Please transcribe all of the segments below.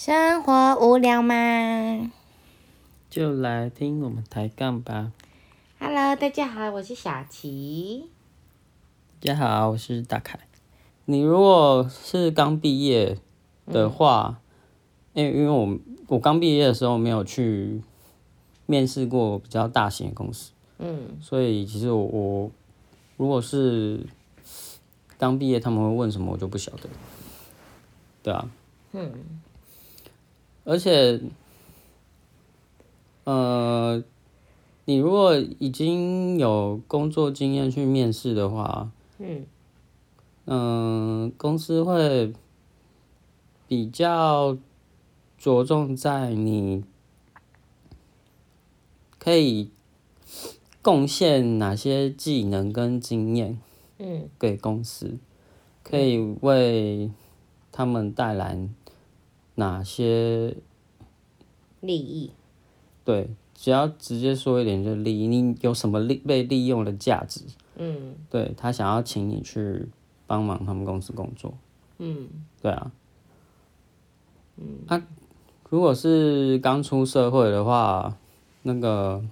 生活无聊吗就来听我们抬杠吧。？Hello，大家好，我是小琪。大家好，我是大凯。你如果是刚毕业的话，因为因为我我刚毕业的时候没有去面试过比较大型的公司，嗯所以其实我我如果是刚毕业，他们会问什么我就不晓得，对啊，嗯而且，呃，你如果已经有工作经验去面试的话，嗯嗯、公司会比较着重在你可以贡献哪些技能跟经验嗯给公司，可以为他们带来哪些？利益。对，只要直接说一点就利益，你有什么利被利用的价值？嗯。对他想要请你去帮忙他们公司工作，嗯。对啊，嗯，啊，如果是刚出社会的话，那个，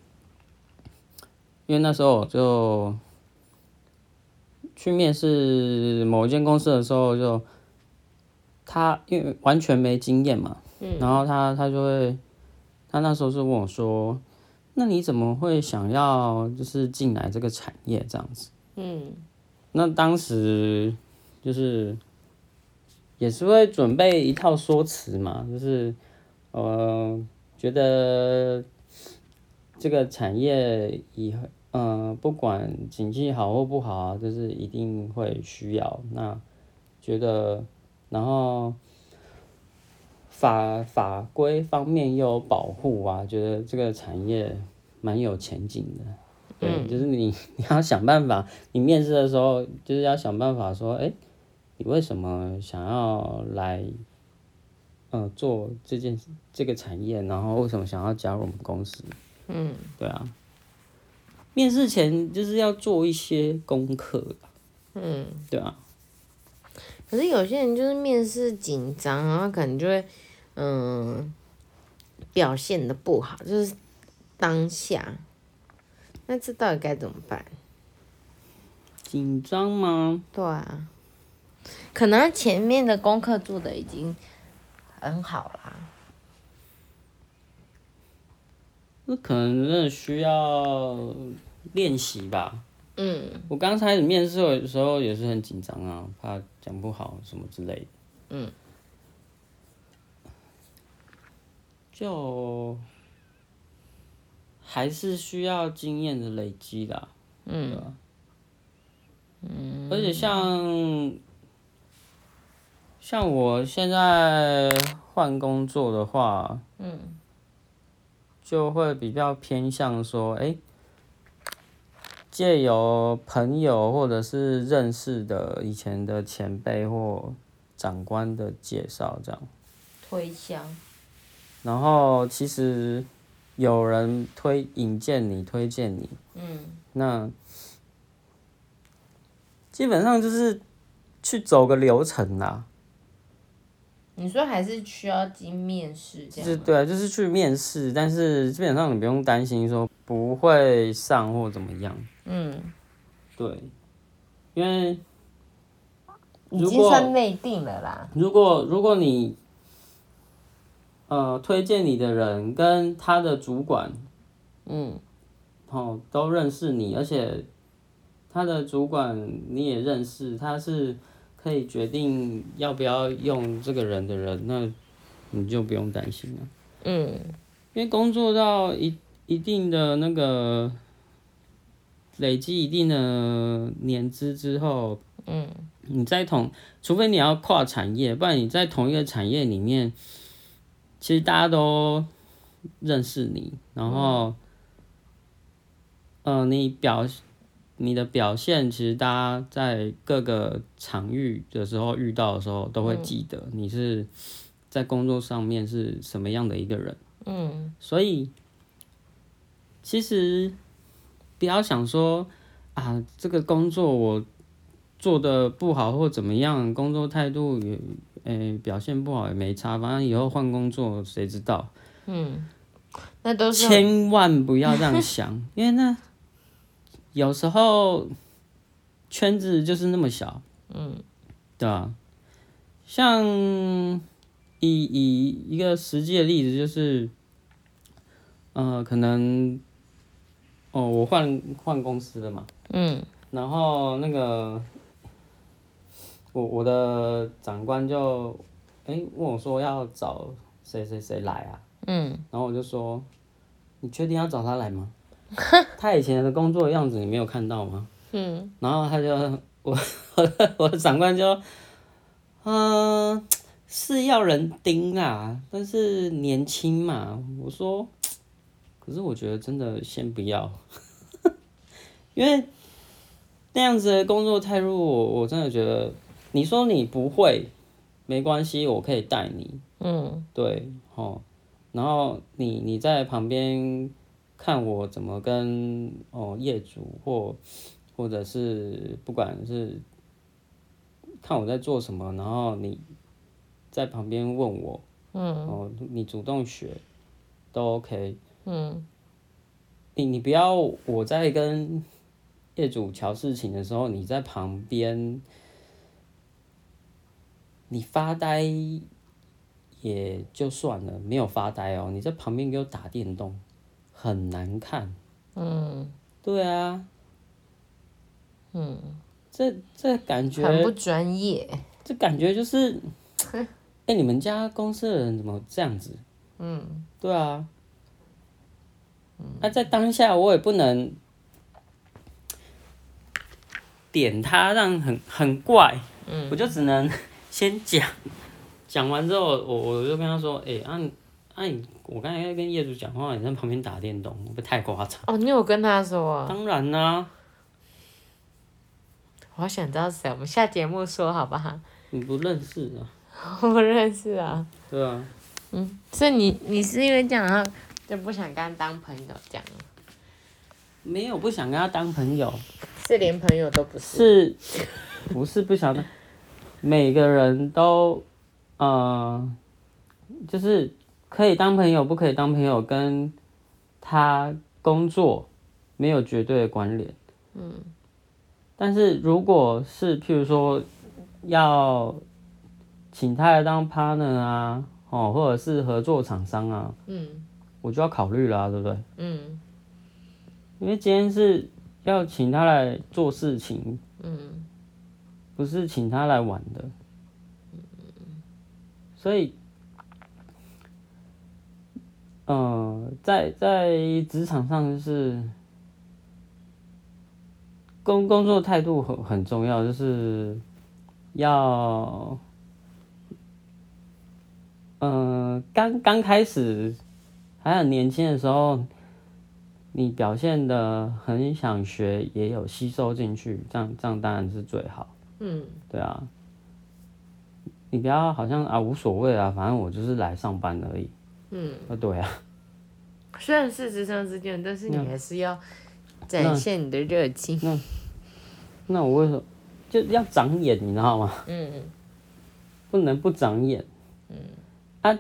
因为那时候我就去面试某一间公司的时候就，他因为完全没经验嘛，嗯然后他他就会，他那时候是问我说，那你怎么会想要就是进来这个产业这样子？嗯那当时就是也是会准备一套说辞嘛，就是呃觉得这个产业以后呃不管景气好或不好啊，就是一定会需要。那觉得然后法法规方面又有保护啊，觉得这个产业蛮有前景的。对，就是你 你要想办法，你面试的时候就是要想办法说，哎、你为什么想要来，呃，做这件这个产业，然后为什么想要加入我们公司？嗯对啊，面试前就是要做一些功课嗯。对啊，可是有些人就是面试紧张，然后可能就会嗯表现的不好，就是当下。那这到底该怎么办？紧张吗？对啊，可能前面的功课做的已经很好啦。那可能真的需要练习吧。嗯。我刚开始面试的时候也是很紧张啊，怕讲不好什么之类的。嗯，就还是需要经验的累积啦。嗯。而且像像我现在换工作的话，嗯。就会比较偏向说，哎、借由朋友或者是认识的以前的前辈或长官的介绍这样。推销。然后其实有人推引荐你，推荐你，嗯那基本上就是去走个流程啦。你说还是需要经面试这样？就是对啊，就是去面试，但是基本上你不用担心说不会上或怎么样。嗯，对，因为已经算内定了啦。如果如果你呃推荐你的人跟他的主管嗯哦都认识你，而且他的主管你也认识，他是可以决定要不要用这个人的人，那你就不用担心了。嗯因为工作到一一定的那个累积一定的年资之后，嗯你在同，除非你要跨产业，不然你在同一个产业里面，其实大家都认识你，然后，呃，你表你的表现，其实大家在各个场域的时候遇到的时候，都会记得你是在工作上面是什么样的一个人。嗯所以其实不要想说啊，这个工作我做的不好或怎么样，工作态度也诶、表现不好也没差，反正以后换工作谁知道？嗯那都是千万不要这样想，因为那有时候圈子就是那么小，嗯，对吧、像以以一个实际的例子，就是，呃，可能，哦，我换换公司了嘛，嗯然后那个我我的长官就哎、问我说要找谁谁谁来啊，嗯然后我就说你确定要找他来吗？他以前的工作样子你没有看到吗？嗯然后他就我我的我的长官就嗯、是要人盯啊，但是年轻嘛，我说可是我觉得真的先不要，因为那样子的工作态度，我我真的觉得，你说你不会没关系，我可以带你，嗯。对，哦，然后你你在旁边看我怎么跟哦业主或或者是不管是看我在做什么，然后你在旁边问我，嗯。哦，你主动学都 OK，嗯你你不要我在跟业主瞧事情的时候，你在旁边，你发呆也就算了，没有发呆哦，你在旁边给我打电动，很难看。嗯对啊，嗯，这这感觉，很不专业。这感觉就是，哎、你们家公司的人怎么这样子？嗯对啊，那、在当下我也不能点他，让很很怪，嗯我就只能先讲，讲完之后，我我就跟他说，哎、按按你，我刚才在跟业主讲话，你在旁边打电动，会不会太夸张？哦，你有跟他说啊？当然啦、我想知道是谁，我们下节目说好不好？你不认识啊？我不认识啊。对啊，嗯，所以你你是因为这样，然后就不想跟他当朋友这样吗？没有不想跟他当朋友，是连朋友都不是？是，不是不想当，每个人都，呃，就是可以当朋友，不可以当朋友，跟他工作没有绝对的关联。嗯。但是如果是譬如说要请他来当 partner 啊，哦，或者是合作厂商啊，嗯我就要考虑啦、对不对？嗯。因为今天是要请他来做事情，嗯。不是请他来玩的，所以，呃，在在职场上就是工工作态度很很重要，就是要，呃，刚刚开始还很年轻的时候，你表现的很想学，也有吸收进去，这样这样当然是最好。嗯对啊，你不要好像啊无所谓啊，反正我就是来上班而已。嗯，啊，对啊，虽然是职场之间，但是你还是要展现你的热情。那我为什么就要长眼，你知道吗？嗯不能不长眼。嗯啊，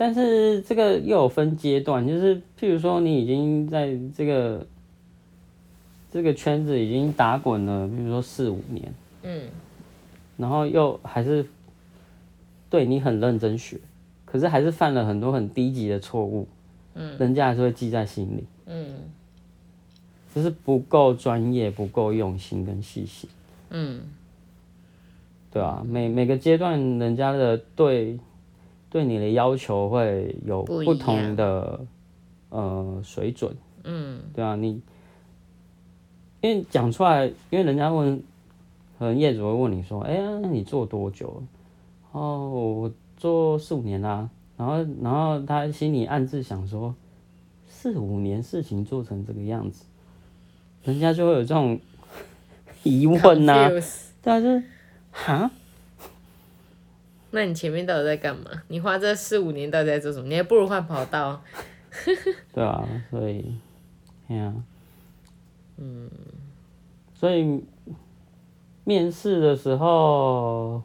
但是这个又有分阶段，就是譬如说你已经在这个这个圈子已经打滚了，比如说四五年，嗯然后又还是对你很认真学，可是还是犯了很多很低级的错误，嗯，人家还是会记在心里，嗯就是不够专业、不够用心跟细心，嗯对啊，每每个阶段人家的对对你的要求会有不同的呃水准，嗯。对啊，你因为讲出来，因为人家问，可能业主会问你说，哎、呀，那你做多久？哦，我做四五年啦、然后然后他心里暗自想说，四五年事情做成这个样子，人家就会有这种 疑问呐、Confused 对啊，就是哈，那你前面到底在干嘛？你花这四五年到底在做什么？你还不如换跑道。对啊，所以，哎呀、嗯，所以面试的时候，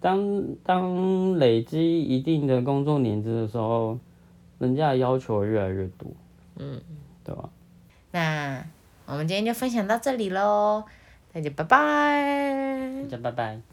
当当累积一定的工作年资的时候，人家的要求越来越多，嗯，对吧？那我们今天就分享到这里喽，大家拜拜。大家拜拜。